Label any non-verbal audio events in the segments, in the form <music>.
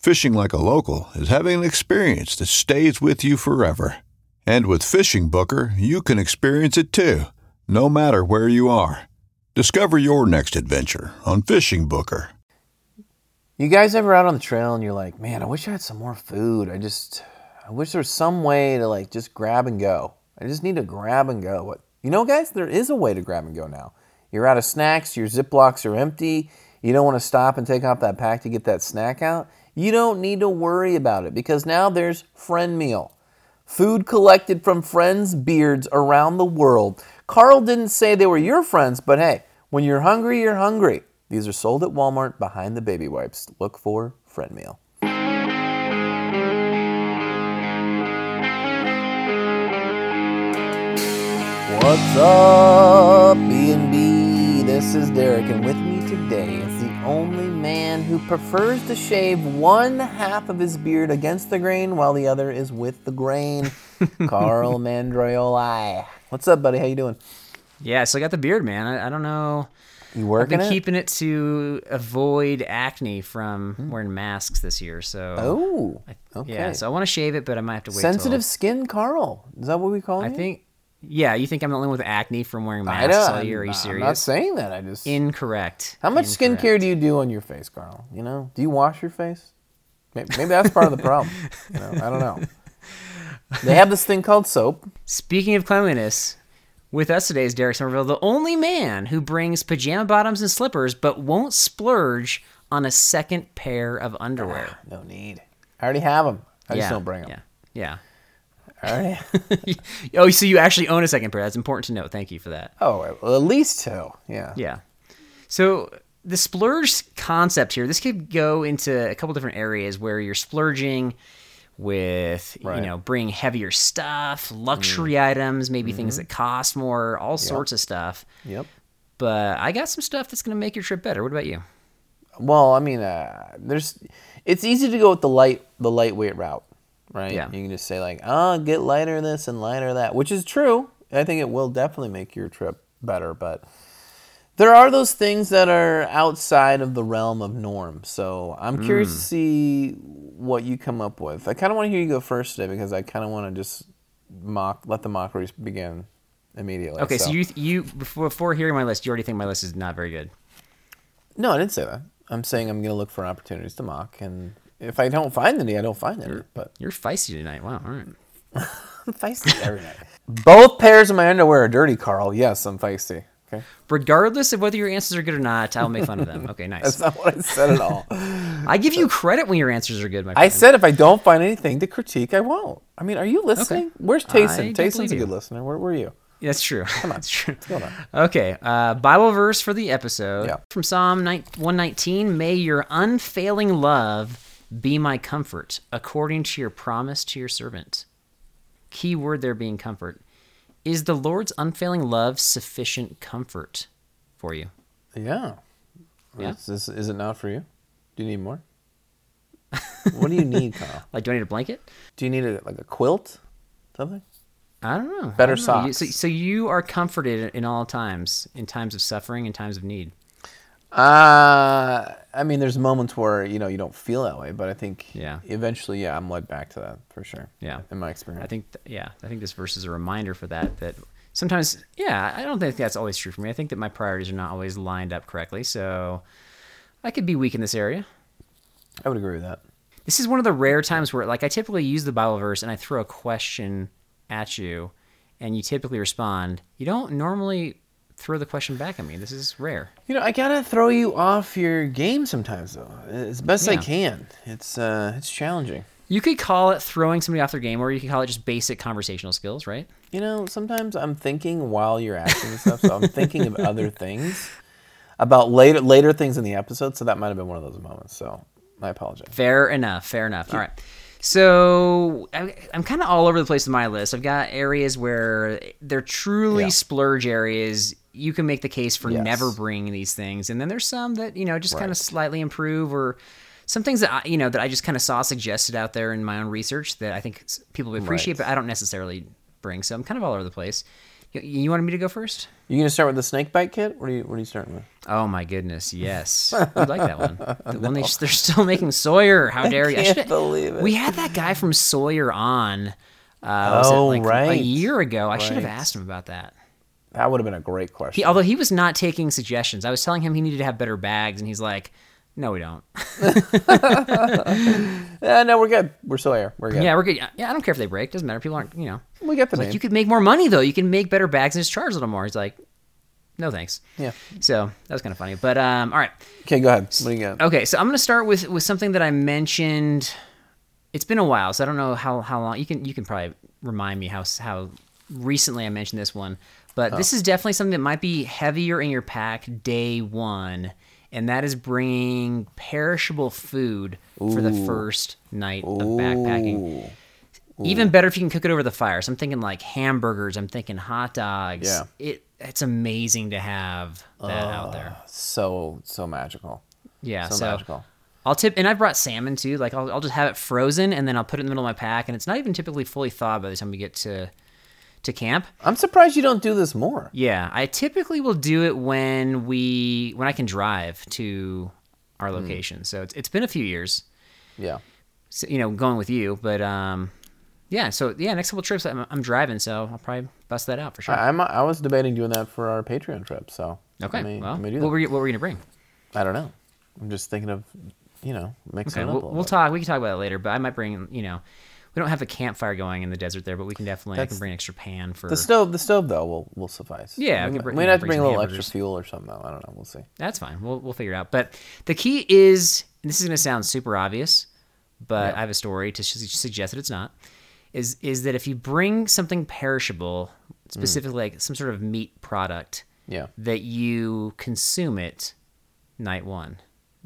Fishing like a local is having an experience that stays with you forever. And with FishingBooker, you can experience it too, no matter where you are. Discover your next adventure on FishingBooker. You guys ever out on the trail and you're like, man, I wish I had some more food. I just, I wish there was some way to like just grab and go. I just need to grab and go. What? You know, guys, there is a way to grab and go now. You're out of snacks, your Ziplocs are empty. You don't want to stop and take off that pack to get that snack out. You don't need to worry about it because now there's Friend Meal. Food collected from friends' beards around the world. Carl didn't say they were your friends, but hey, when you're hungry, you're hungry. These are sold at Walmart behind the baby wipes. Look for Friend Meal. What's up, B&B? This is Derek, and with me today is the only man who prefers to shave one half of his beard against the grain while the other is with the grain. <laughs> Carl Mandrioli. What's up, buddy? How you doing? Yeah, so I got the beard, man. I, I don't know. You working? I've been it? keeping it to avoid acne from hmm. wearing masks this year. So Oh, okay. yeah, so I want to shave it, but I might have to wait. Sensitive Till, skin, Carl. Is that what we call it? I you? think. Yeah, you think I'm the only one with acne from wearing I masks all year? Are you serious? I'm not saying that. I just. Incorrect. How much Incorrect. skincare do you do on your face, Carl? You know, do you wash your face? Maybe, maybe that's part of the problem. You know, I don't know. <laughs> They have this thing called soap. Speaking of cleanliness, with us today is Derek Somerville, the only man who brings pajama bottoms and slippers, but won't splurge on a second pair of underwear. Ah, no need. I already have them. I just don't bring them. Yeah. Yeah. I already. <laughs> oh, so you actually own a second pair. That's important to note. Thank you for that. Oh, well, at least two. Yeah. Yeah. So the splurge concept here, this could go into a couple different areas where you're splurging with Right. Mm. you know bringing heavier stuff, luxury items, maybe things Mm-hmm. that cost more, all sorts of stuff. Yep. But I got some stuff that's going to make your trip better. What about you? Well, I mean, uh, there's. It's easy to go with the light, the lightweight route, right? Yeah. You can just say like, oh, get lighter this and lighter that, which is true. I think it will definitely make your trip better, but there are those things that are outside of the realm of norm. So I'm curious hmm. to see what you come up with. I kind of want to hear you go first today because I kind of want to just mock, let the mockeries begin immediately. Okay, so, you you before, before hearing my list, you already think my list is not very good. No, I didn't say that. I'm saying I'm going to look for opportunities to mock, and if I don't find any, I don't find any. But You're feisty tonight. Wow. All right. I'm <laughs> feisty every night. Both pairs of my underwear are dirty, Carl. Yes, I'm feisty. Okay, Regardless of whether your answers are good or not, I'll make fun of them. <laughs> Okay, nice. that's not what I said at all. I give you credit when your answers are good, my friend. I said if I don't find anything to critique, I won't. I mean, are you listening? Where's I Tayson? Tayson's a good listener. Where were you? That's true. Come on. <laughs> That's true. Okay, uh, Bible verse for the episode Yeah. from Psalm 9 119. May your unfailing love be my comfort, according to your promise to your servant. Key word there being comfort. Is the Lord's unfailing love sufficient comfort for you? Yeah. Yeah. Is, this, is it not for you? Do you need more? <laughs> what do you need, Carl? Like, do I need a blanket? Do you need a, like a quilt? Something? I don't know. Better I don't know. You- So, so you are comforted in all times, in times of suffering, in times of need. Uh, I mean, there's moments where you know you don't feel that way, but I think Yeah. eventually, yeah, I'm led back to that for sure. Yeah. in my experience. I think, th- yeah, I think this verse is a reminder for that. That sometimes, yeah, I don't think that's always true for me. I think that my priorities are not always lined up correctly. So I could be weak in this area. I would agree with that. This is one of the rare times where, like, I typically use the Bible verse and I throw a question at you, and you typically respond. You don't normally throw the question back at me. This is rare. You know, I gotta throw you off your game sometimes, though, as best I can. It's uh, it's challenging. You could call it throwing somebody off their game, or you could call it just basic conversational skills, right? You know, sometimes I'm thinking while you're asking stuff, so I'm thinking of other <laughs> things about later later things in the episode. So that might have been one of those moments. So I apologize. Fair enough. Fair enough. All right. So I, I'm kind of all over the place with my list. I've got areas where they're truly Yeah. splurge areas. You can make the case for Yes. never bringing these things, and then there's some that you know just kind of slightly improve, or some things that I, you know that I just kind of saw suggested out there in my own research that I think people would appreciate, Right. but I don't necessarily bring. So I'm kind of all over the place. You, you wanted me to go first? You gonna start with the snake bite kit? What are you What are you starting with? Oh my goodness, yes. <laughs> I like that one. The one they, they're still making Sawyer. How <laughs> dare you? I can't <laughs> believe it. We had that guy from Sawyer on. Uh, Oh, like A year ago. I should have asked him about that. That would have been a great question. He, although he was not taking suggestions. I was telling him he needed to have better bags, and he's like, "No, we don't." <laughs> yeah, no, we're good. We're Sawyer. We're good. yeah, we're good. Yeah, I don't care if they break. Doesn't matter. People aren't. You know, we get the like name. you could make more money though. You can make better bags and just charge a little more. He's like, "No, thanks." Yeah. So that was kind of funny. But um, all right. Okay, go ahead. What do you got? Okay, so I'm gonna start with with something that I mentioned. It's been a while, so I don't know how, how long. You can you can probably remind me how how recently I mentioned this one, but this is definitely something that might be heavier in your pack day one, and that is bringing perishable food for the first night of backpacking. Even better if you can cook it over the fire. So I'm thinking like hamburgers. I'm thinking hot dogs. Yeah. It it's amazing to have that out there. So so magical. Yeah, So, so, magical. I'll tip, and I've brought salmon too. Like I'll, I'll just have it frozen, and then I'll put it in the middle of my pack, and it's not even typically fully thawed by the time we get to to camp. I'm surprised you don't do this more. Yeah, I typically will do it when we when I can drive to Hmm. our location. So it's, it's been a few years, Yeah. so, you know, going with you, but um, yeah. So yeah, next couple trips I'm, I'm driving, so I'll probably bust that out for sure. I, I'm, I was debating doing that for our Patreon trip. So okay, I may, well, I what were you, what were you gonna bring? I don't know. I'm just thinking of, you know, mixing Okay, it up we'll, we'll talk. We can talk about it later, but I might bring you know. We don't have a campfire going in the desert there, but we can definitely. I can bring an extra pan for. The stove, the stove though, will will suffice. Yeah, we, bring- we might have to bring a little hamburgers. extra fuel or something though. I don't know. We'll see. That's fine. We'll we'll figure it out. But the key is, and this is going to sound super obvious, but I have a story to su- suggest that it's not. Is is that if you bring something perishable, specifically like some sort of meat product, Yeah. that you consume it night one.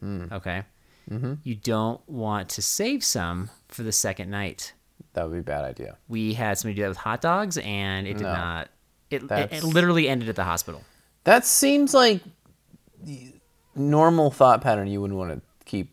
Okay. Mm-hmm. You don't want to save some for the second night. That would be a bad idea. We had somebody do that with hot dogs, and it did No. not. It, it, it literally ended at the hospital. That seems like the normal thought pattern. You wouldn't want to keep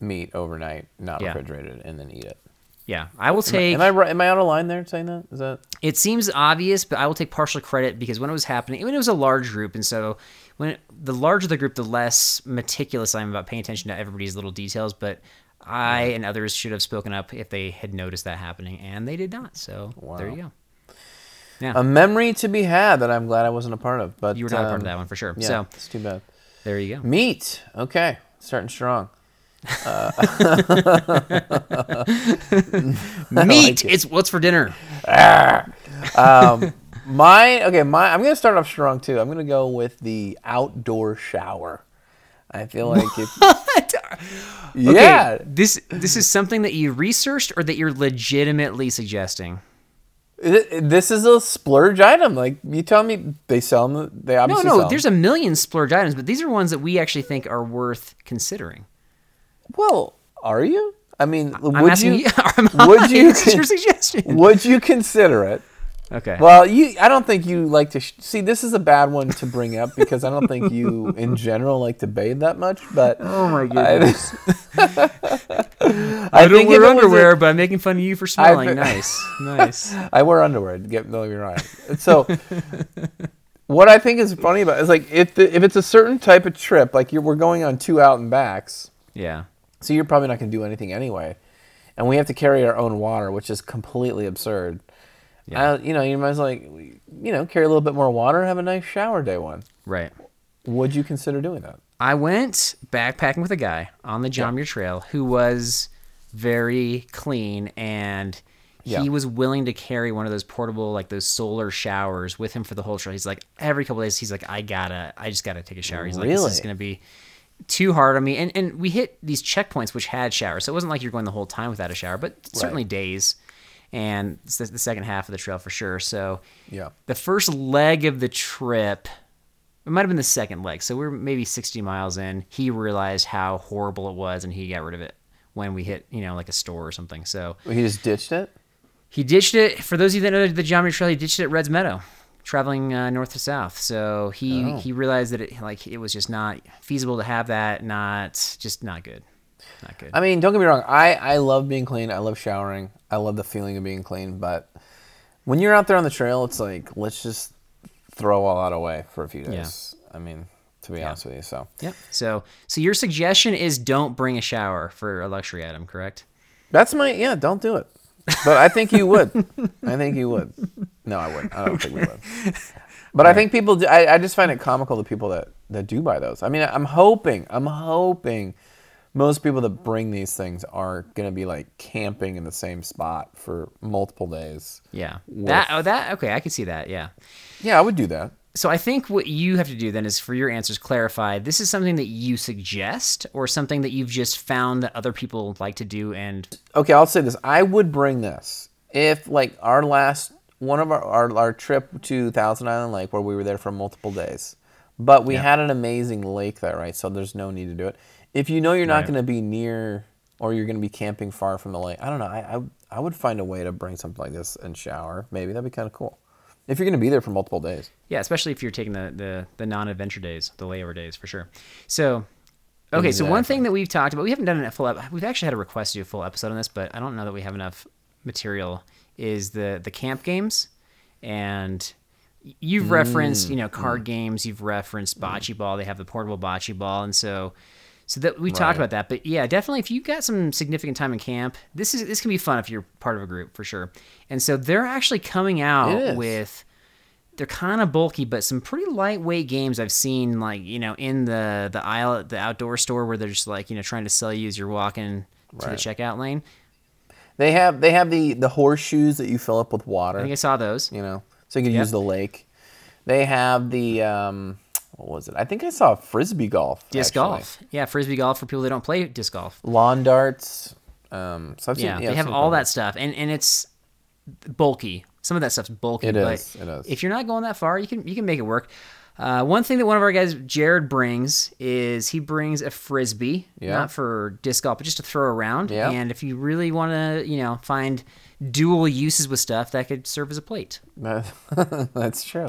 meat overnight, not Yeah. refrigerated, and then eat it. Yeah, I will Am I- take. Am I? Am I out of line there saying that? Is that? It seems obvious, but I will take partial credit because when it was happening, when it was a large group, and so when it, the larger the group, the less meticulous I am about paying attention to everybody's little details. But I and others should have spoken up if they had noticed that happening, and they did not. So there you go. Yeah, A memory to be had that I'm glad I wasn't a part of. But you were not a part um, of that one for sure. Yeah, So it's too bad. there you go. Meat. Okay, starting strong. <laughs> Meat. it. It's what's for dinner. Um, my okay, my I'm gonna start off strong too. I'm gonna go with the outdoor shower. I feel like it. <laughs> <laughs> yeah, Okay, this this is something that you researched or that you're legitimately suggesting. This is a splurge item. Like you tell me, they sell them. They No, obviously no, sell there's a million splurge items, but these are ones that we actually think are worth considering. Well, are you? I mean, <laughs> I'm would you? you. would you your suggestion. Would you consider it? Okay. Well, you. I don't think you like to sh- see. This is a bad one to bring up because I don't think you, in general, like to bathe that much. But <laughs> oh my goodness. <laughs> I, I, don't wear if it was a- underwear, but I'm making fun of you for smelling. thi- <laughs> nice, nice. I wear underwear. Get no, you're right. So, what I think is funny about it is like if the, if it's a certain type of trip, like you're, we're going on two out and backs, Yeah. so you're probably not going to do anything anyway, and we have to carry our own water, which is completely absurd. Yeah. I, you know, you might as well, like, you know, carry a little bit more water, have a nice shower day one. Right. Would you consider doing that? I went backpacking with a guy on the John Muir Trail who was very clean and he Yeah. was willing to carry one of those portable like those solar showers with him for the whole trail. He's like every couple days he's like I gotta I just gotta take a shower. He's like this is gonna be too hard on me. And and we hit these checkpoints which had showers, so it wasn't like you're going the whole time without a shower, but certainly days. And the second half of the trail for sure. So Yeah. the first leg of the trip it might have been the second leg so we are maybe 60 miles in he realized how horrible it was and he got rid of it when we hit you know like a store or something so He just ditched it. he ditched it for those of you that know the John Muir trail he ditched it at reds meadow traveling uh, north to south so he Oh. he realized that it like it was just not feasible to have that not just not good not good I mean, don't get me wrong. I, I love being clean. I love showering. I love the feeling of being clean. But when you're out there on the trail, it's like let's just throw all that away for a few days. I mean, to be honest with you. So yeah. so so your suggestion is don't bring a shower for a luxury item correct that's my yeah. Don't do it. But I think you would. I think you would. No, I wouldn't. I don't think we would. <laughs> But I think people. Do, I, I just find it comical the people that that do buy those. I mean, I'm hoping. I'm hoping most people that bring these things are going to be like camping in the same spot for multiple days. yeah that oh that okay i can see that yeah Yeah, I would do that. So I think what you have to do then is for your answers clarify this is something that you suggest or something that you've just found that other people like to do and Okay, I'll say this. I would bring this if like our last one of our our, our trip to Thousand Island Lake where we were there for multiple days. But we had an amazing lake there, right? So there's no need to do it. If you know you're not Right. going to be near or you're going to be camping far from the lake, I don't know. I, I I would find a way to bring something like this and shower. Maybe that'd be kind of cool. If you're going to be there for multiple days. yeah, especially if you're taking the the, the non-adventure days, the layover days for sure. So okay, so one thing that we've talked about, we haven't done a full ep- we've actually had a request to do a full episode on this, but I don't know that we have enough material is the the camp games and you've referenced mm, you know card mm. games you've referenced mm. bocce ball they have the portable bocce ball and so so that we talked about that but yeah definitely if you've got some significant time in camp this is this can be fun if you're part of a group for sure and so they're actually coming out with they're kind of bulky but some pretty lightweight games i've seen like you know in the the aisle at the outdoor store where they're just like you know trying to sell you as you're walking to the checkout lane They have they have the the horseshoes that you fill up with water. i think i saw those you know, so you could Yep. use the lake. They have the um, what was it? I think I saw frisbee golf. disc actually. golf yeah frisbee golf for people that don't play disc golf lawn darts. Um, so seen, yeah, I've they have all that stuff, and and it's bulky. Some of that stuff's bulky. It but is, it is. If you're not going that far, you can you can make it work. Uh, one thing that one of our guys, Jared, brings is he brings a frisbee, Yeah. not for disc golf, but just to throw around. Yeah. And if you really want to, you know, find dual uses with stuff, that could serve as a plate. <laughs> That's true.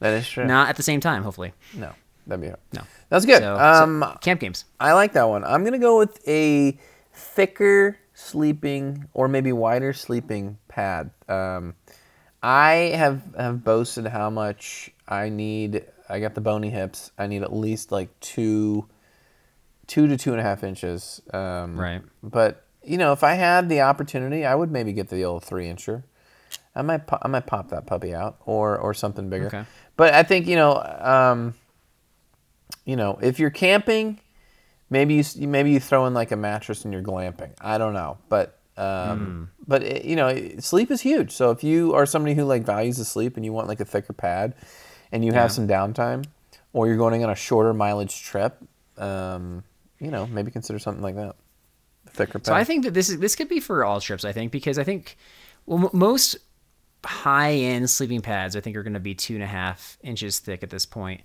That is true. Not at the same time, hopefully. No, that'd be No. That's good. So, so um, camp games. I like that one. I'm gonna go with a thicker sleeping or maybe wider sleeping pad. Um, I have have boasted how much I need. I got the bony hips. I need at least like two, two to two and a half inches. Um, Right. But you know, if I had the opportunity, I would maybe get the old three incher. I might po- I might pop that puppy out or or something bigger. Okay. But I think you know. Um, you know, if you're camping, maybe you maybe you throw in like a mattress and you're glamping. I don't know, but um, but it, you know, sleep is huge. So if you are somebody who like values the sleep and you want like a thicker pad, and you have Yeah. some downtime, or you're going on a shorter mileage trip, um, you know, maybe consider something like that. Thicker pad. So I think that this is this could be for all trips. I think because I think well m- most high end sleeping pads I think are going to be two and a half inches thick at this point,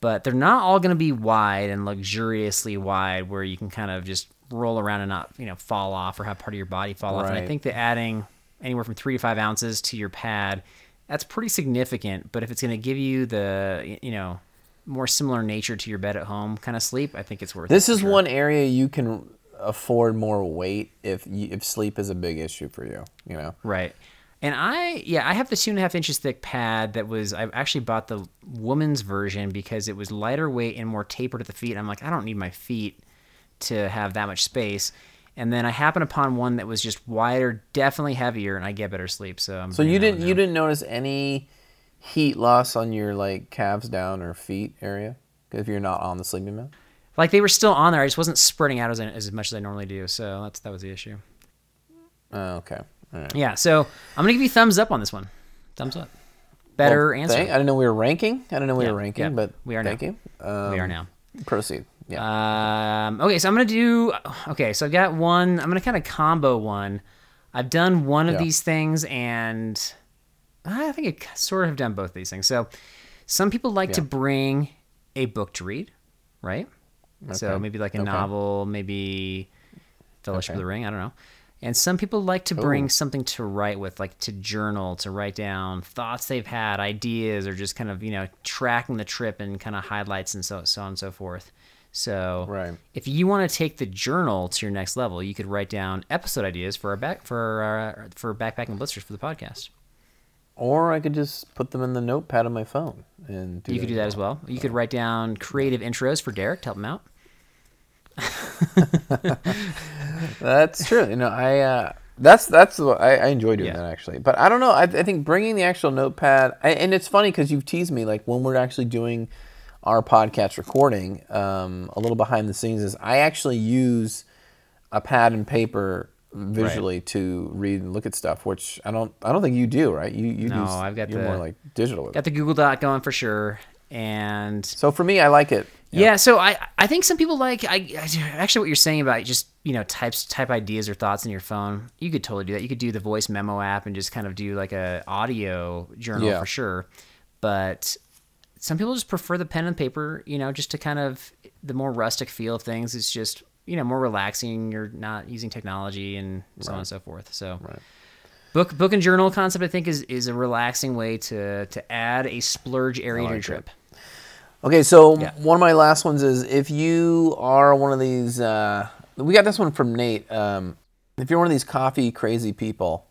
but they're not all going to be wide and luxuriously wide where you can kind of just roll around and not you know fall off or have part of your body fall off. And I think that adding anywhere from three to five ounces to your pad that's pretty significant. But if it's going to give you the, you know, more similar nature to your bed at home kind of sleep, I think it's worth This it. for is sure. one area you can afford more weight if you, if sleep is a big issue for you. You know. Right. And I, yeah, I have the two and a half inches thick pad that was, I actually bought the woman's version because it was lighter weight and more tapered at the feet. I'm like, I don't need my feet to have that much space. And then I happened upon one that was just wider, definitely heavier, and I get better sleep. So, I'm So you didn't you didn't notice any heat loss on your like calves down or feet area if you're not on the sleeping mat? like they were still on there. I just wasn't spreading out as, as much as I normally do. So that's that was the issue. Oh, okay. Right. Yeah. So I'm gonna give you thumbs up on this one. Thumbs up. Better Well, answer. thank- I didn't know we were ranking. I didn't know we Yeah, were ranking, yeah, but we are thank now. you. Um, we are now. Proceed. Yeah. Um, okay, so I'm gonna do. Okay, so I've got one. I'm gonna kind of combo one. I've done one of Yeah. these things, and I think I sort of have done both of these things. So, some people like to bring a book to read, right? So maybe like a Okay. novel, maybe Fellowship of Okay. the Ring. I don't know. And some people like to bring Ooh. something to write with, like to journal, to write down thoughts they've had, ideas, or just kind of you know tracking the trip and kind of highlights and so so on and so forth. So Right. if you want to take the journal to your next level, you could write down episode ideas for our back for our, for backpacking blisters for the podcast. or I could just put them in the notepad on my phone and do you could do that as well. You could write down creative intros for Derek to help him out. <laughs> That's true. You know, I uh, that's that's what I, I enjoy doing Yeah. that actually. But I don't know. I, I think bringing the actual notepad, I, and it's funny because you've teased me like when we're actually doing our podcast recording, um, a little behind the scenes is I actually use a pad and paper visually to read and look at stuff, which I don't. I don't think you do, right? You you No, do. I've got you're the- more like digital. Got the Google Doc going for sure, and So for me, I like it. Yeah. so I I think some people like I, I actually what you're saying about just you know types type ideas or thoughts in your phone. You could totally do that. You could do the voice memo app and just kind of do like a audio journal Yeah. for sure. But some people just prefer the pen and paper. You know, just to kind of the more rustic feel of things. It's just you know more relaxing. You're not using technology and so on and so forth. So. Book, book and journal concept, I think, is, is a relaxing way to, to add a splurge area to your like it. trip. Okay, so Yeah. one of my last ones is if you are one of these, uh, we got this one from Nate. Um, if you're one of these coffee crazy people,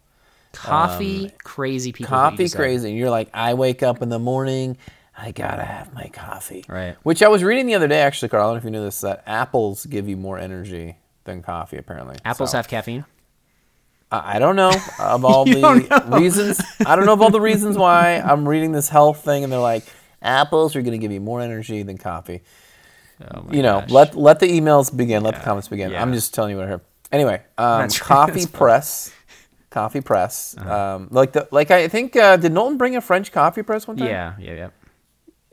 Coffee crazy people. coffee crazy, you're like, I wake up in the morning, I gotta have my coffee. Right. Which I was reading the other day, actually, Carl. I don't know if you knew this, that apples give you more energy than coffee, apparently. Apples So, have caffeine. I I don't know of <laughs> all the reasons. I don't know of all the reasons why I'm reading this health thing, and they're like, apples are gonna give you more energy than coffee. Oh you know, gosh. let let the emails begin, let the comments begin. yeah. I'm just telling you what I heard. Anyway, um, coffee press, coffee press. Uh-huh. Um, like the like I think uh, did Knowlton bring a French coffee press one time? Yeah, yeah, yeah.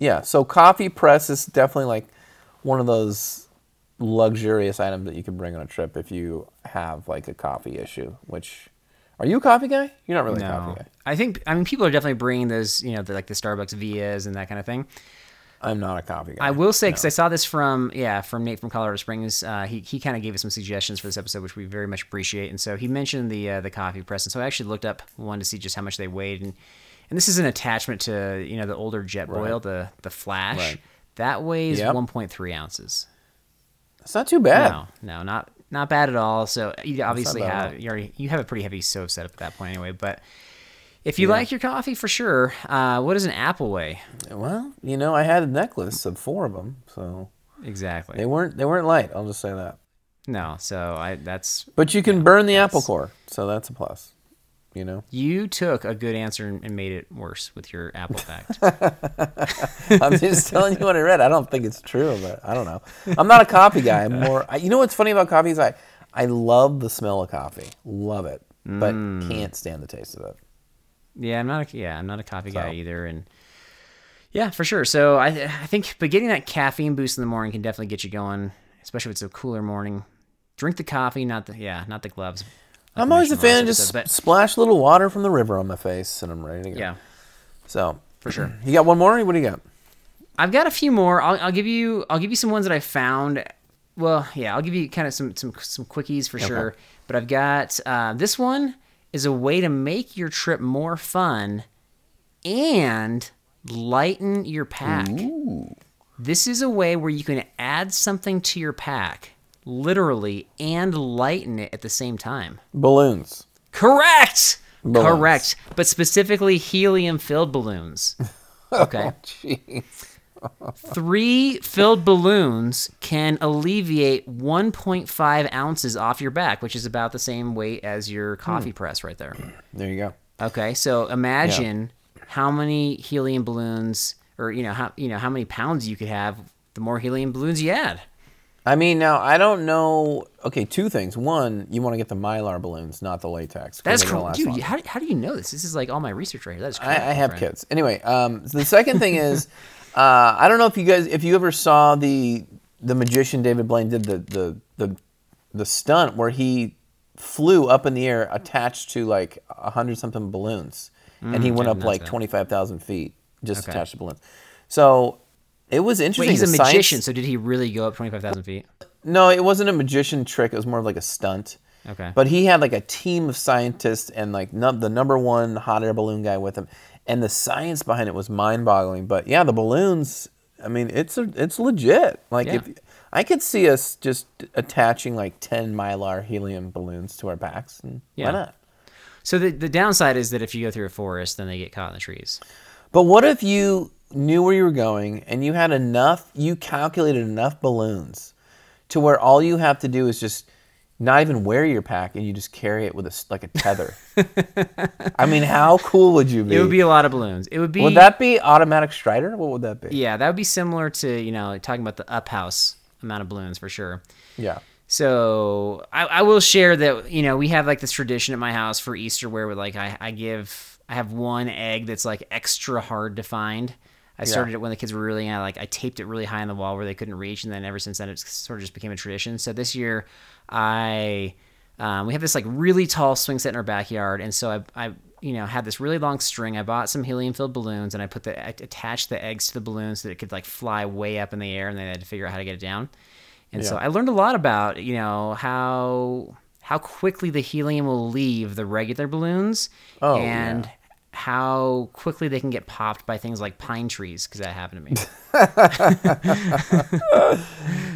Yeah. So coffee press is definitely like one of those luxurious items that you can bring on a trip if you have like a coffee issue. Which are you a coffee guy? You're not really a coffee guy. I think I mean people are definitely bringing those, you know, the, like the Starbucks Vias and that kind of thing. I'm not a coffee guy. I will say because I saw this from yeah from Nate from Colorado Springs. Uh, he he kind of gave us some suggestions for this episode, which we very much appreciate. And so he mentioned the uh, the coffee press, and so I actually looked up one to see just how much they weighed, and and this is an attachment to you know the older Jetboil, the the Flash. Right. That weighs Yep. 1.3 ounces. It's not too bad. No, no, not not bad at all. So you obviously have you already you have a pretty heavy stove setup at that point anyway. But if you like your coffee for sure, uh, what does an apple weigh? Well, you know, I had a necklace of four of them, so Exactly. they weren't they weren't light. I'll just say that. no, so I that's But you can burn the apple core, so that's a plus. You know, you took a good answer and made it worse with your apple fact. <laughs> I'm just telling you what I read. I don't think it's true, but I don't know. I'm not a coffee guy. I'm more. I, you know what's funny about coffee is I I love the smell of coffee, love it, but Mm. can't stand the taste of it. yeah, I'm not a yeah I'm not a coffee guy either, and yeah for sure. So I I think but getting that caffeine boost in the morning can definitely get you going, especially if it's a cooler morning. Drink the coffee, not the yeah not the gloves. Like I'm always a fan. Just but- splash a little water from the river on my face, and I'm ready to go. yeah. So For sure. <clears throat> you got one more? What do you got? I've got a few more. I'll, I'll give you. I'll give you some ones that I found. Well, yeah, I'll give you kind of some some some quickies for sure. But I've got uh, this one is a way to make your trip more fun and lighten your pack. This is a way where you can add something to your pack, literally, and lighten it at the same time. Balloons. Correct. Balloons. Correct. But specifically helium filled balloons. <laughs> Oh, okay. Jeez. <laughs> Three filled balloons can alleviate 1.5 ounces off your back, which is about the same weight as your hmm. coffee press right there. There you go. Okay, so imagine how many helium balloons, or you know how you know how many pounds you could have. The more helium balloons you add. I mean, now I don't know. Okay, two things. One, you want to get the mylar balloons, not the latex. That's cool, dude. longer. How, how do you know this? This is like all my research right here. That's I, I have kids. Anyway, um, so the second thing is, <laughs> uh, I don't know if you guys, if you ever saw the the magician David Blaine did the the the the stunt where he flew up in the air attached to like a hundred something balloons, and he went up like twenty five thousand feet just Okay. attached to balloons. So it was interesting. Wait, he's a science- magician, so did he really go up twenty five thousand feet? no, it wasn't a magician trick. It was more of like a stunt. Okay. But he had like a team of scientists and like num- the number one hot air balloon guy with him, and the science behind it was mind boggling. But yeah, the balloons. I mean, it's a, it's legit. Like Yeah. if I could see us just attaching like ten mylar helium balloons to our backs, and Yeah. why not? So the the downside is that if you go through a forest, then they get caught in the trees. But what if you knew where you were going and you had enough, you calculated enough balloons to where all you have to do is just not even wear your pack and you just carry it with a like a tether. <laughs> I mean, how cool would you be? It would be a lot of balloons. It would be. Would that be automatic Strider? What would that be? Yeah, that would be similar to you know talking about the up house amount of balloons for sure. Yeah. So I, I will share that you know we have like this tradition at my house for Easter where like I, I give I have one egg that's like extra hard to find. I started it when the kids were really young. Like I taped it really high on the wall where they couldn't reach, and then ever since then it sort of just became a tradition. So this year, I um, we have this like really tall swing set in our backyard, and so I, I you know had this really long string. I bought some helium filled balloons, and I put the I attached the eggs to the balloons so that it could like fly way up in the air, and then I had to figure out how to get it down. And so I learned a lot about you know how how quickly the helium will leave the regular balloons, Oh, and yeah. How quickly they can get popped by things like pine trees because that happened to me. <laughs>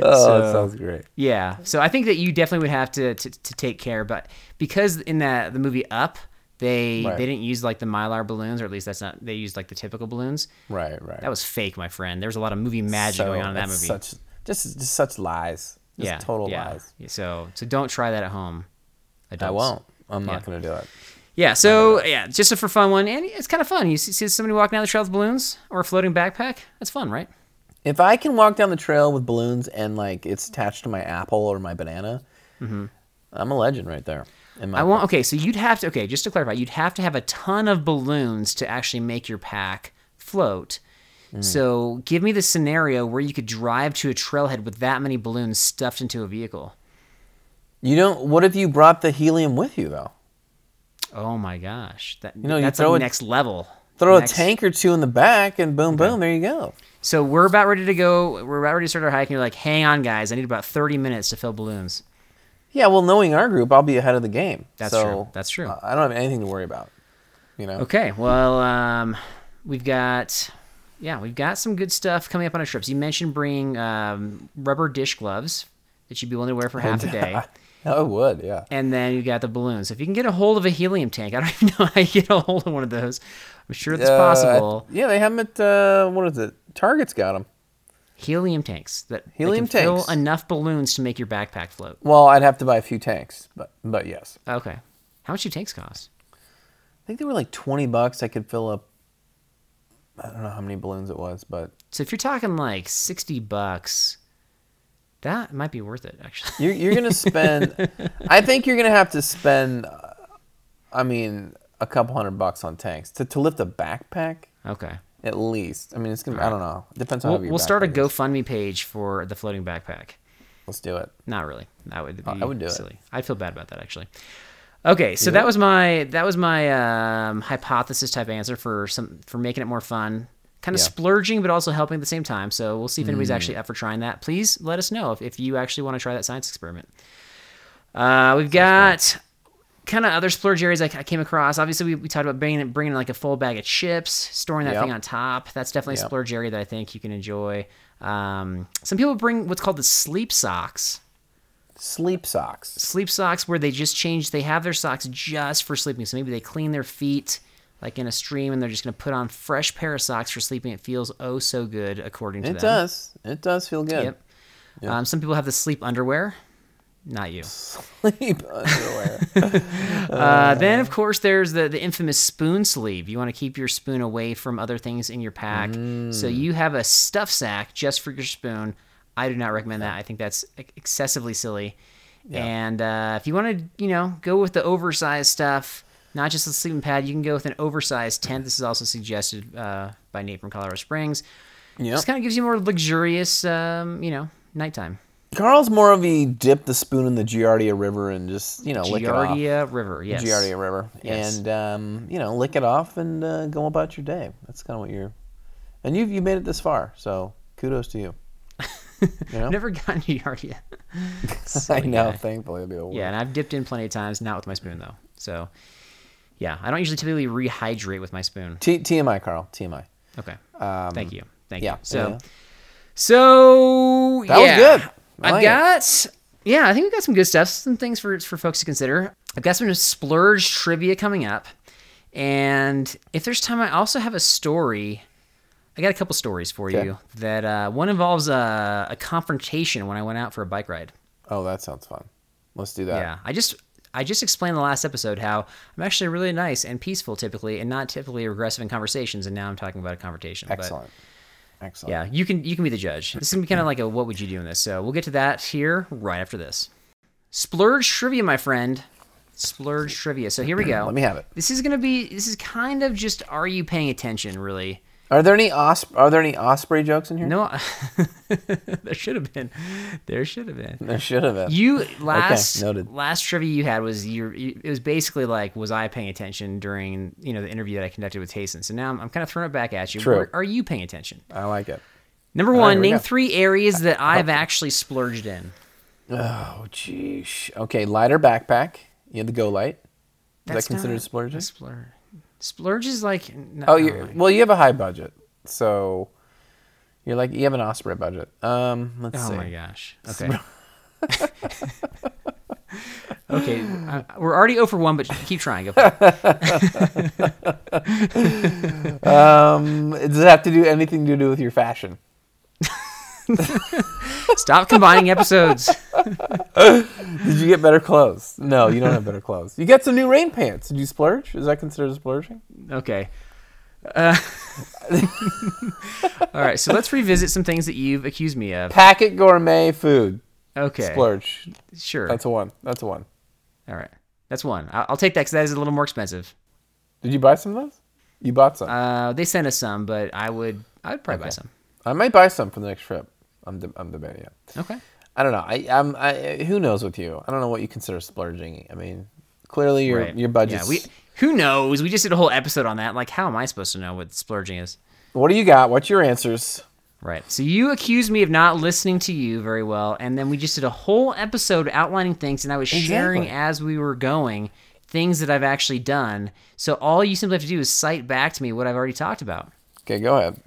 Oh, that sounds great. Yeah. So I think that you definitely would have to to, to take care, but because in that the movie Up, they Right. they didn't use like the mylar balloons, or at least that's not they used like the typical balloons. Right, right. That was fake, my friend. There was a lot of movie magic going on in that movie. Such, just, just such lies. Just yeah, total yeah. lies. So so don't try that at home. I adults. won't. I'm Yeah. not going to do it. Yeah, so yeah, just a for fun one, and it's kind of fun. You see, see somebody walking down the trail with balloons or a floating backpack. That's fun, right? If I can walk down the trail with balloons and like it's attached to my apple or my banana, I'm a legend right there. Mm-hmm. I want okay, so you'd have to okay, just to clarify, you'd have to have a ton of balloons to actually make your pack float. So give me the scenario where you could drive to a trailhead with that many balloons stuffed into a vehicle. You don't. What if you brought the helium with you though? Oh my gosh, that know, you that's throw like it- next level. Throw Next- a tank or two in the back, and boom, boom, there you go. So we're about ready to go. We're about ready to start our hike, and you're like, "Hang on, guys, I need about 30 minutes to fill balloons." Yeah, well, knowing our group, I'll be ahead of the game. That's So, true. That's true. uh, I don't have anything to worry about. You know. Okay, well, um, we've got, yeah, we've got some good stuff coming up on our trips. You mentioned bringing um, rubber dish gloves that you'd be willing to wear for half a <laughs> day, <laughs> I would, yeah. and then you got the balloons. If you can get a hold of a helium tank, I don't <laughs> even know how you get a hold of one of those. I'm sure it's Uh, possible. Yeah, they have them at uh, what is it? Target's got them. Helium tanks that Helium can fill enough balloons to make your backpack float. Well, I'd have to buy a few tanks, but but yes, Okay, how much do tanks cost? I think they were like twenty bucks. I could fill up. I don't know how many balloons it was, but So if you're talking like 60 bucks, that might be worth it actually. you're you're gonna spend. <laughs> I think you're gonna have to spend. uh, I mean, a couple hundred bucks on tanks to to lift a backpack Okay. at least. I mean, it's gonna. I don't know. Depends on We'll, how we'll start a is. GoFundMe page for the floating backpack. Let's do it. Not really. That would be I would do it. silly. I feel bad about that actually. Okay, so that was my that was my um, hypothesis type answer for some for making it more fun, kind of Yeah. splurging but also helping at the same time. So we'll see if anybody's Mm. actually up for trying that. Please let us know if, if you actually want to try that science experiment. Uh, we've got kind of other splurge areas I, I came across. Obviously, we, we talked about bringing bringing like a full bag of chips, storing that Yep. thing on top. That's definitely a splurge area that I think you can enjoy. Um, some people bring what's called the sleep socks. Sleep socks. Sleep socks where they just change. They have their socks just for sleeping. So maybe they clean their feet like in a stream, and they're just gonna put on fresh pair of socks for sleeping. It feels oh so good, according to It them. It does. It does feel good. Yep. Um, some people have the sleep underwear. Not you. Sleep underwear. <laughs> <laughs> Uh, then, of course, there's the, the infamous spoon sleeve. You want to keep your spoon away from other things in your pack. So you have a stuff sack just for your spoon. I do not recommend that. I think that's excessively silly. And uh, if you want to, you know, go with the oversized stuff, not just a sleeping pad, you can go with an oversized tent. This is also suggested uh, by Nate from Colorado Springs. yep. Just kind of gives you more luxurious, um, you know, nighttime. Carl's more of a dip the spoon in the Giardia River and just you know lick it off. Giardia River, yes. Giardia River, Yes. and um, you know lick it off and uh, go about your day. That's kind of what you're, and you've you made it this far, so kudos to you. <laughs> You know? Never gotten Giardia. <laughs> I know. guy. Thankfully, it'll be a Yeah, and I've dipped in plenty of times, not with my spoon though. So, yeah, I don't usually typically rehydrate with my spoon. T- TMI, Carl. TMI. Okay, thank you, thank Um, yeah, you. So, yeah. so That was good. I like it. got, yeah, I think we've got some good stuff, some things for for folks to consider. I've got some splurge trivia coming up, and if there's time, I also have a story. I got a couple stories for Okay. you. That uh, one involves a, a confrontation when I went out for a bike ride. Oh, that sounds fun. Let's do that. Yeah, I just I just explained in the last episode how I'm actually really nice and peaceful typically, and not typically aggressive in conversations. And now I'm talking about a confrontation. But Excellent. Excellent. yeah, you can you can be the judge. This is gonna be kind of like a what would you do in this. So we'll get to that here right after this. Splurge trivia, my friend. Splurge trivia. So here we go. Let me have it. This is gonna be this is kind of just are you paying attention really? Are there any os- Are there any Osprey jokes in here? No, <laughs> there should have been. There should have been. There should have been. You last noted. last trivia you had was your. You, it was basically like, was I paying attention during you know the interview that I conducted with Tayson? So now I'm, I'm kind of throwing it back at you. True. Are, are you paying attention? I like it. Number right, one, we name three areas that <laughs> I've actually splurged in. Oh, jeez. Okay, lighter backpack. You had the GoLite. Is that considered splurging? Splurge. Splurge is like. No, Oh, you well, you have a high budget, so you're like you have an Osprey budget. Um, let's Oh see. my gosh. Okay. <laughs> okay, uh, we're already over one, but keep trying. Okay. <laughs> Um, does it have to do anything to do with your fashion? <laughs> Stop combining episodes. <laughs> Did you get better clothes? No, you don't have better clothes. You got some new rain pants. Did you splurge? Is that considered splurging? Okay. Uh, <laughs> all right, so let's revisit some things that you've accused me of. Packit Gourmet food. Okay. Splurge. Sure. That's a one. That's a one. all right. That's one. I'll, I'll take that because that is a little more expensive. Did you buy some of those? You bought some. Uh, they sent us some, but I would I would probably buy some. I might buy some for the next trip. I'm the I'm debating it. Okay. I don't know. I I'm I, who knows with you. I don't know what you consider splurging. I mean, clearly your Right. your budget's. Yeah, we who knows? We just did a whole episode on that. Like, how am I supposed to know what splurging is? What do you got? What's your answers? Right. So you accused me of not listening to you very well, and then we just did a whole episode outlining things, and I was sharing as we were going things that I've actually done. So all you simply have to do is cite back to me what I've already talked about. Okay, go ahead.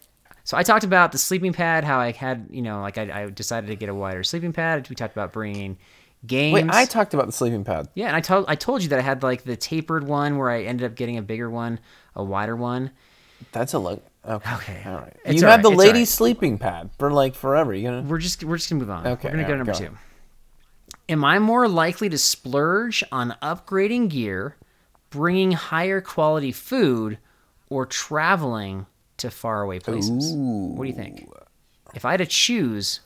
So I talked about the sleeping pad, how I had, you know, like I, I decided to get a wider sleeping pad. We talked about bringing games. Wait, I talked about the sleeping pad. yeah, and I told I told you that I had like the tapered one where I ended up getting a bigger one, a wider one. That's a look. Okay. Okay. All right. It's you all had the right, it's all ladies' right. sleeping pad for like forever. You gonna? We're just we're just gonna move on. Okay, we're gonna go to number go. two. Am I more likely to splurge on upgrading gear, bringing higher quality food, or traveling to faraway places? What do you think? If I had to choose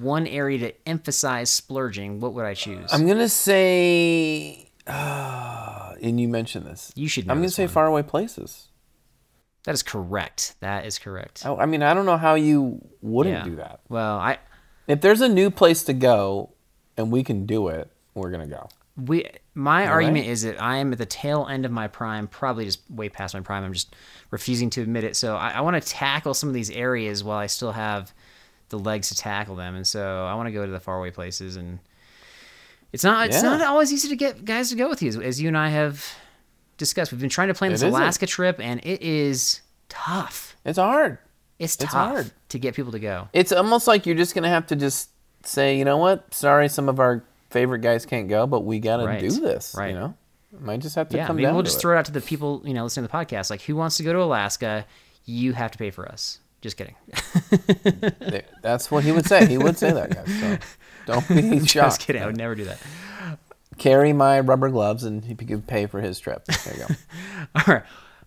one area to emphasize splurging, what would I choose? I'm gonna say. Uh, and you mentioned this. You should I'm gonna say one. faraway places. that is correct. That is correct. I, I mean, I don't know how you wouldn't yeah. do that. Well, I If there's a new place to go and we can do it, we're gonna go. We my argument right. is that I am at the tail end of my prime, probably just way past my prime. I'm just refusing to admit it. So I, I want to tackle some of these areas while I still have the legs to tackle them, and so I want to go to the faraway places and It's not. It's Yeah. not always easy to get guys to go with you, as, you and I have discussed. We've been trying to plan this It isn't. Alaska trip, and it is tough. It's hard. It's It's hard. to get people to go. It's almost like you're just gonna have to just say, you know what? Sorry, some of our favorite guys can't go, but we gotta Right. do this. Right. You know, might just have to Yeah, come maybe down we'll to just it. throw it out to the people you know listening to the podcast. Like, who wants to go to Alaska? You have to pay for us. Just kidding. That's what he would say. He would say that, guys. So <laughs> don't be shocked. Just kidding. I would never do that. Carry my rubber gloves, and he could pay for his trip. There you go. <laughs> All right.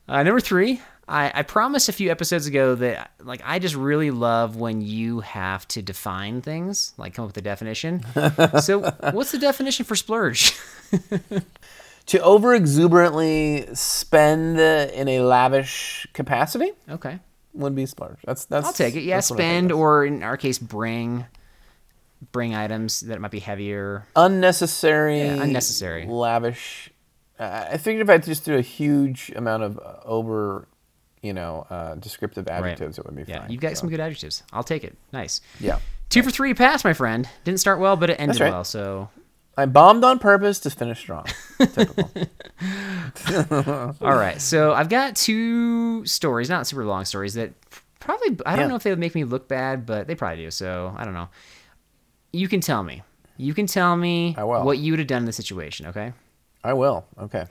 Uh, number three, I, I promised a few episodes ago that like I just really love when you have to define things, like come up with a definition. <laughs> so, what's the definition for splurge? <laughs> to over exuberantly spend in a lavish capacity okay, would be splurge. That's that's. I'll take it. Yeah, that's what I think spend or in our case, bring bring items that might be heavier. unnecessary, Yeah, unnecessary. lavish. Uh, I figured if I just threw a huge amount of over, you know, uh, descriptive adjectives, it would be Yeah, fine. you've got so. some good adjectives. I'll take it. Nice. Yeah, Two for three pass, my friend. Didn't start well, but it ended right. well. So, I bombed on purpose to finish strong. Typical. <laughs> <laughs> all right. So I've got two stories, not super long stories that probably I don't Yeah. know if they would make me look bad, but they probably do. So I don't know. You can tell me. You can tell me I will. what you would have done in the situation. Okay. I will. Okay.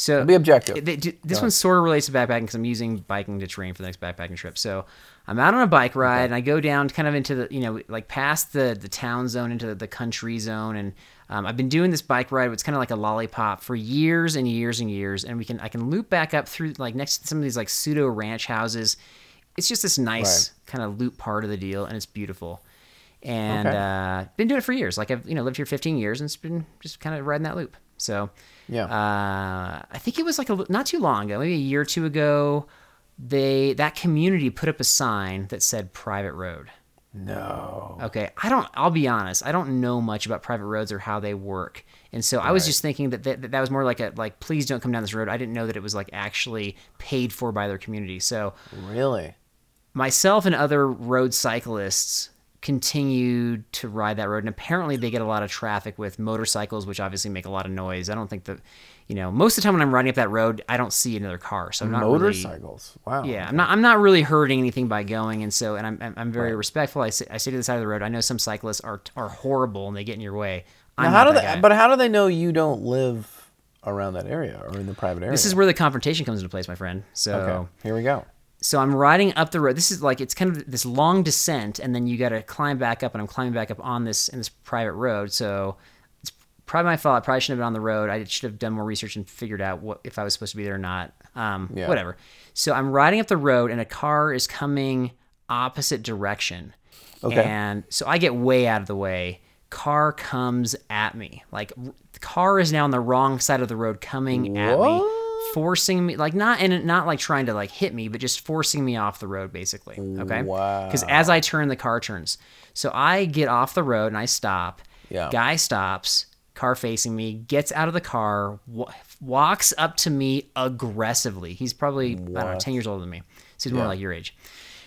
So Be objective. it- it- this one sort of relates to backpacking because I'm using biking to train for the next backpacking trip. So I'm out on a bike ride and I go down kind of into the you know like past the the town zone into the country zone and um, I've been doing this bike ride. It's kind of like a lollipop for years and years and years, and we can I can loop back up through like next to some of these like pseudo ranch houses. It's just this nice kind of loop part of the deal, and it's beautiful. And Okay. uh, been doing it for years. Like I've you know lived here 15 years, and it's been just kind of riding that loop. So Yeah. uh, I think it was like a, not too long ago, maybe a year or two ago. They that community put up a sign that said private road. no. Okay, I don't. I'll be honest. I don't know much about private roads or how they work, and so I was just thinking that that, that that was more like a like please don't come down this road. I didn't know that it was like actually paid for by their community. So Really? myself and other road cyclists continued to ride that road and apparently they get a lot of traffic with motorcycles which obviously make a lot of noise i don't think that you know most of the time when i'm riding up that road i don't see another car so i'm not really Motorcycles. Wow. yeah i'm not i'm not really hurting anything by going and so and i'm i'm, very respectful I, say, I stay to the side of the road i know some cyclists are are horrible and they get in your way Now, I'm how do they? guy. But how do they know you don't live around that area or in the private area? this is where the confrontation comes into place my friend so Okay. Here we go. So I'm riding up the road. This is like it's kind of this long descent, and then you got to climb back up, and I'm climbing back up on this in this private road. So it's probably my fault. I probably shouldn't have been on the road. I should have done more research and figured out what if I was supposed to be there or not. Um, Yeah. Whatever. So I'm riding up the road, and a car is coming opposite direction. Okay. And so I get way out of the way. Car comes at me. Like the car is now on the wrong side of the road, coming at me? Forcing me like not and not like trying to like hit me but just forcing me off the road basically okay? Wow because as i turn the car turns. So i get off the road and i stop. Yeah. guy stops car facing me gets out of the car wa- walks up to me aggressively. He's probably i don't know 10 years older than me. So he's more like your age.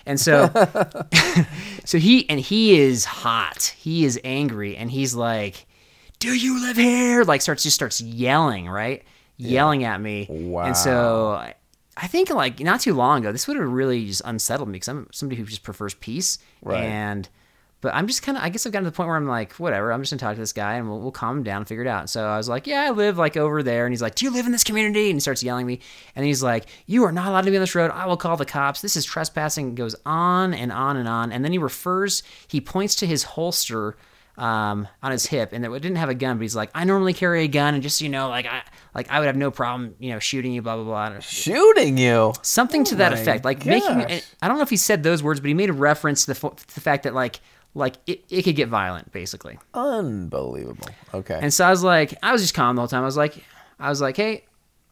And so <laughs> <laughs> so he and he is hot. He is angry and he's like do you live here? Like starts just starts yelling right yelling at me. And so I- i think like not too long ago this would have really just unsettled me because i'm somebody who just prefers peace. Right. and but i'm just kind of i guess i've gotten to the point where i'm like whatever i'm just gonna talk to this guy and we'll, we'll calm him down and figure it out. So i was like yeah i live like over there. And he's like do you live in this community? And he starts yelling at me. And he's like you are not allowed to be on this road. I will call the cops. This is trespassing. It goes on and on and on. And then he refers he points to his holster um, on his hip, and it didn't have a gun, but he's like, I normally carry a gun, and just so you know, like I like I would have no problem, you know, shooting you, blah blah blah. Shooting you. Something to that effect, like making. I don't know if he said those words, but he made a reference to the, to the fact that like like it, it could get violent, basically. Unbelievable. Okay. And so I was like, I was just calm the whole time. I was like, I was like, hey,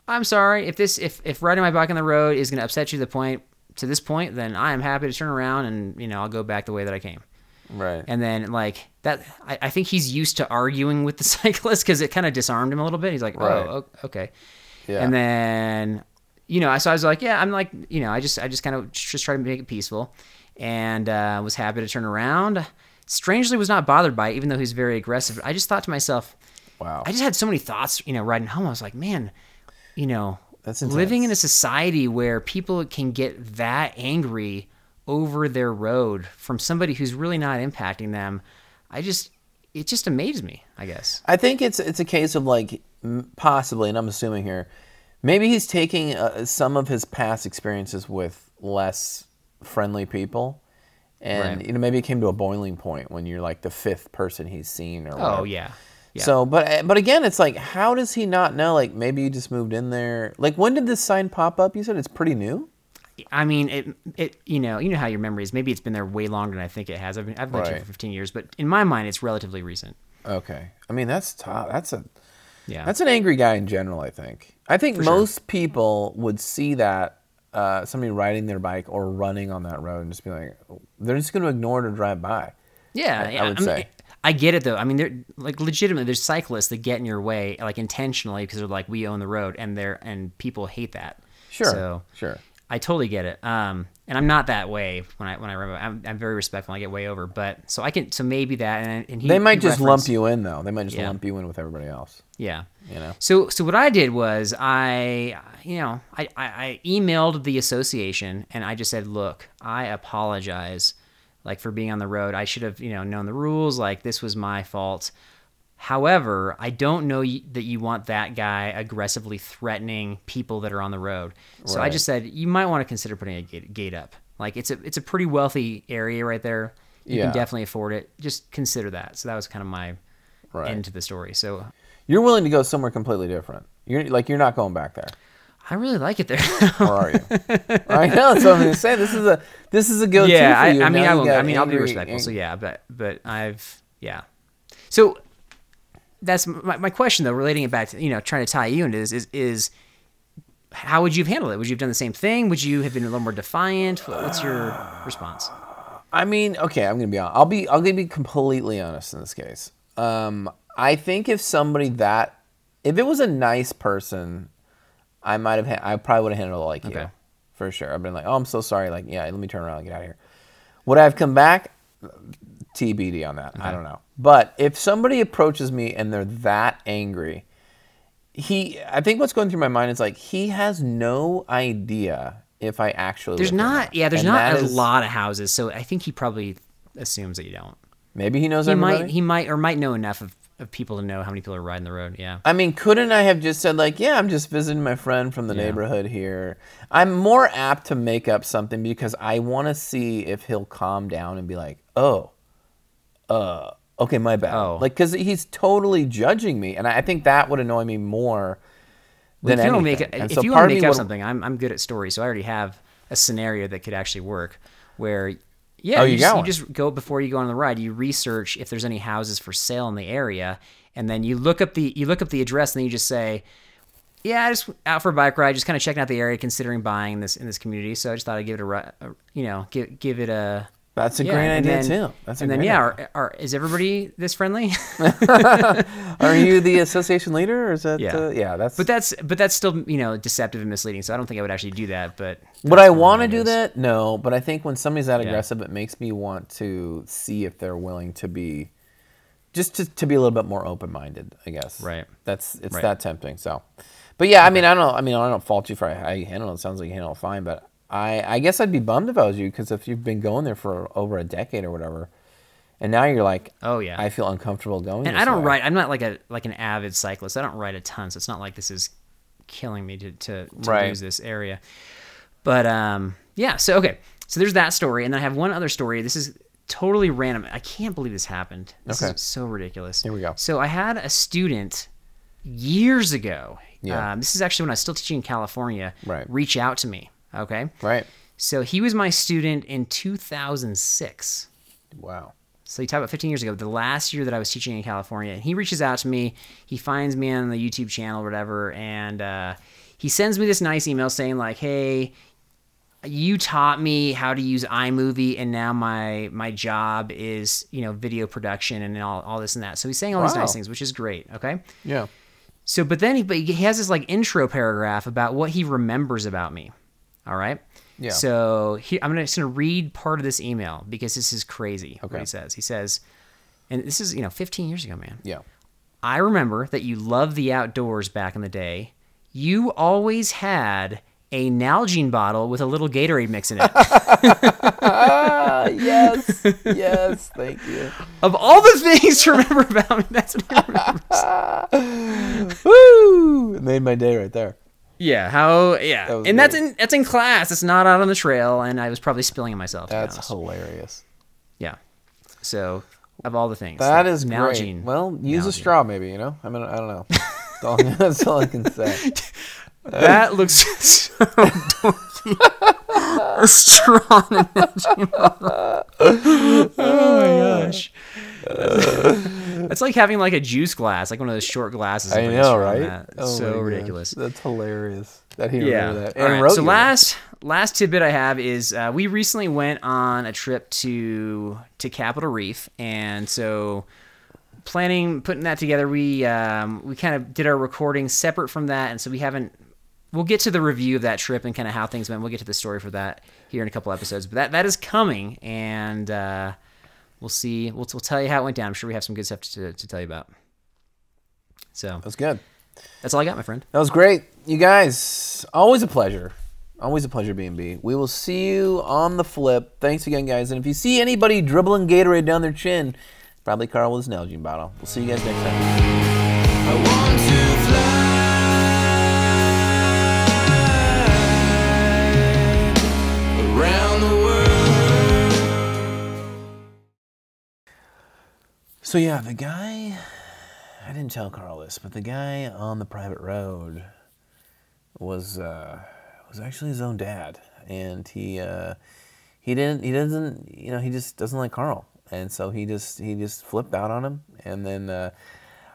I'm sorry if this if if riding my bike on the road is going to upset you to the point to this point, then I am happy to turn around and you know I'll go back the way that I came. Right. And then like that, I, I think he's used to arguing with the <laughs> cyclist because it kind of disarmed him a little bit. He's like, oh, o- okay. Yeah. And then, you know, so I was like, yeah, I'm like, you know, I just, I just kind of just try to make it peaceful, and uh, was happy to turn around. Strangely, was not bothered by it, even though he's very aggressive. I just thought to myself, Wow. I just had so many thoughts, you know, riding home. I was like, man, you know, That's living in a society where people can get that angry over their road from somebody who's really not impacting them. I just, it just amazed me, I guess. I think it's it's a case of like possibly, and I'm assuming here, maybe he's taking uh, some of his past experiences with less friendly people, and Right. you know maybe it came to a boiling point when you're like the fifth person he's seen or Oh, yeah. Yeah. So, but but again, it's like, how does he not know? Like, maybe you just moved in there. Like, when did this sign pop up? You said it's pretty new. I mean, it, it, you know, you know how your memory is. Maybe it's been there way longer than I think it has. I've been, I've lived here for 15 years, but in my mind, it's relatively recent. Okay, I mean that's tough. That's a Yeah. That's an angry guy in general, I think. I think most people would see that uh, somebody riding their bike or running on that road and just be like, they're just going to ignore it or drive by. Yeah, I- yeah, I would mean, say. I get it though. I mean, they're like legitimately. There's cyclists that get in your way like intentionally because they're like, we own the road, and they're and people hate that. Sure, So sure. I totally get it. Um, and I'm not that way when I when I remember. I'm, I'm very respectful. I get way over, but so I can. So maybe that. And, and he, They might just lump you in, though. They might just Yeah. lump you in with everybody else. Yeah. You know? So so what I did was I you know I, I, I emailed the association and I just said, look, I apologize, like for being on the road. I should have you know known the rules. Like this was my fault. However, I don't know that you want that guy aggressively threatening people that are on the road. So I just said you might want to consider putting a gate, gate up. Like it's a it's a pretty wealthy area right there. You Yeah. can definitely afford it. Just consider that. So that was kind of my Right. end to the story. So You're willing to go somewhere completely different. You're like, you're not going back there. I really like it there. Or are you? I know. That's what I'm going to say. This is a, this is a go-to yeah, I. I mean, I will. I mean, I'll be respectful. ang- So yeah, but but I've yeah. So that's my, my question though. Relating it back to you know trying to tie you into this is is how would you have handled it? Would you have done the same thing? Would you have been a little more defiant? What's your response? I mean, okay, I'm gonna be honest. I'll be I'll be completely honest in this case. Um, I think if somebody that if it was a nice person, I might have ha- I probably would have handled it like Okay. you, for sure. I've been like, oh, I'm so sorry. Like, yeah, let me turn around and get out of here. Would I have come back? TBD on that. I don't know. But if somebody approaches me and they're that angry, he I think what's going through my mind is like he has no idea if I actually There's not. Yeah, there's And not a is- lot of houses, so I think he probably assumes that you don't. Maybe he knows He everybody. might. He might or might know enough of, of people to know how many people are riding the road. Yeah. I mean, couldn't I have just said like, "Yeah, I'm just visiting my friend from the Yeah. neighborhood here." I'm more apt to make up something because I want to see if he'll calm down and be like, "Oh, uh, okay, my bad." Oh. Like, because he's totally judging me, and I I think that would annoy me more Well, than if you anything. make if so you want to make up would- something, I'm I'm good at stories, so I already have a scenario that could actually work. Where, yeah, Oh, you, you just, you just go before you go on the ride. You research if there's any houses for sale in the area, and then you look up the you look up the address, and then you just say, "Yeah, I just out for a bike ride, just kind of checking out the area, considering buying this in this community." So I just thought I'd give it a, a you know, give give it a. That's a yeah, great idea then- too. That's a great idea. and then yeah, are, are, is everybody this friendly? <laughs> <laughs> Are you the association leader, or is that? Yeah. uh, yeah. That's. but that's but that's still you know deceptive and misleading. So I don't think I would actually do that. But Would I want to do is. that? No, but I think when somebody's that Yeah. aggressive, it makes me want to see if they're willing to be, just to, to be a little bit more open minded. I guess. Right. That's it's Right. that tempting. So, but yeah, I mean, I don't. I mean, I don't fault you for how you handle it. It sounds like you handle it fine, but I I guess I'd be bummed if I was you because if you've been going there for over a decade or whatever, and now you're like, Oh, yeah. I feel uncomfortable going. And I don't way. ride. I'm not like a like an avid cyclist. I don't ride a ton, so it's not like this is killing me to to, to Right. lose this area. But um, yeah. So okay. So there's that story, and then I have one other story. This is totally random. I can't believe this happened. This Okay. is so ridiculous. Here we go. So I had a student years ago. Yeah. Um, this is actually when I was still teaching in California. Right. Reach out to me. Okay. Right. So he was my student in 2006. Wow. So you talk about 15 years ago, the last year that I was teaching in California, and he reaches out to me. He finds me on the YouTube channel, or whatever, and uh, he sends me this nice email saying like, "Hey, you taught me how to use iMovie, and now my my job is you know video production and all, all this and that." So he's saying all these nice things, which is great. Okay. Yeah. So, but then he, but he has this like intro paragraph about what he remembers about me. All right. Yeah. So he, I'm gonna just gonna read part of this email because this is crazy. What Okay. he says. He says, and this is you know 15 years ago, man. Yeah. I remember that you loved the outdoors back in the day. You always had a Nalgene bottle with a little Gatorade mix in it. Ah, <laughs> yes, yes, thank you. of all the things to remember about me, that's what I remember. <laughs> Woo! Made my day right there. Yeah, how yeah. And that's in that's in class. It's not out on the trail and I was probably spilling it myself. That's hilarious. Yeah. So, of all the things. That is Nalgene. great. Well, use a straw, maybe. You know. I mean, I don't know. That's all, <laughs> that's all I can say. <laughs> That looks <laughs> so dorky. A straw a Nalgene bottle. Oh my gosh. <laughs> That's like having like a juice glass, like one of those short glasses. I and putting a know, right? that. Oh so my gosh, ridiculous. That's hilarious. That he Yeah. that. And right, so last last tidbit I have is uh, we recently went on a trip to to Capitol Reef, and so planning putting that together, we um, we kind of did our recording separate from that, and so we haven't. We'll get to the review of that trip and kind of how things went. We'll get to the story for that here in a couple episodes, but that that is coming, and uh, we'll see. We'll, we'll tell you how it went down. I'm sure we have some good stuff to, to tell you about. So That's good. that's all I got, my friend. That was great. You guys, always a pleasure. Always a pleasure, B&B. We will see you on the flip. Thanks again, guys. And if you see anybody dribbling Gatorade down their chin, probably Carl with his Nalgene bottle. We'll see you guys next time. So yeah, the guy I didn't tell Carl this, but the guy on the private road was uh, was actually his own dad, and he uh, he didn't he doesn't you know he just doesn't like Carl, and so he just he just flipped out on him, and then uh,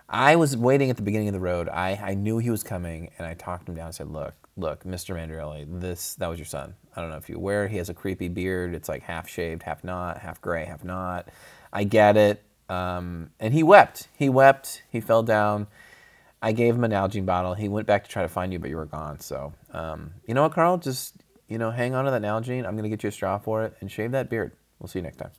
I was waiting at the beginning of the road. I, I knew he was coming, and I talked him down and said, "Look, look, Mr. Mandrielli, this that was your son. I don't know if you're aware. He has a creepy beard. It's like half shaved, half not, half gray, half not. I get it." Um, and he wept. He wept. He fell down. I gave him an Nalgene bottle. He went back to try to find you, but you were gone. So, um, you know what, Carl? Just you know, hang on to that Nalgene. I'm gonna get you a straw for it and shave that beard. We'll see you next time.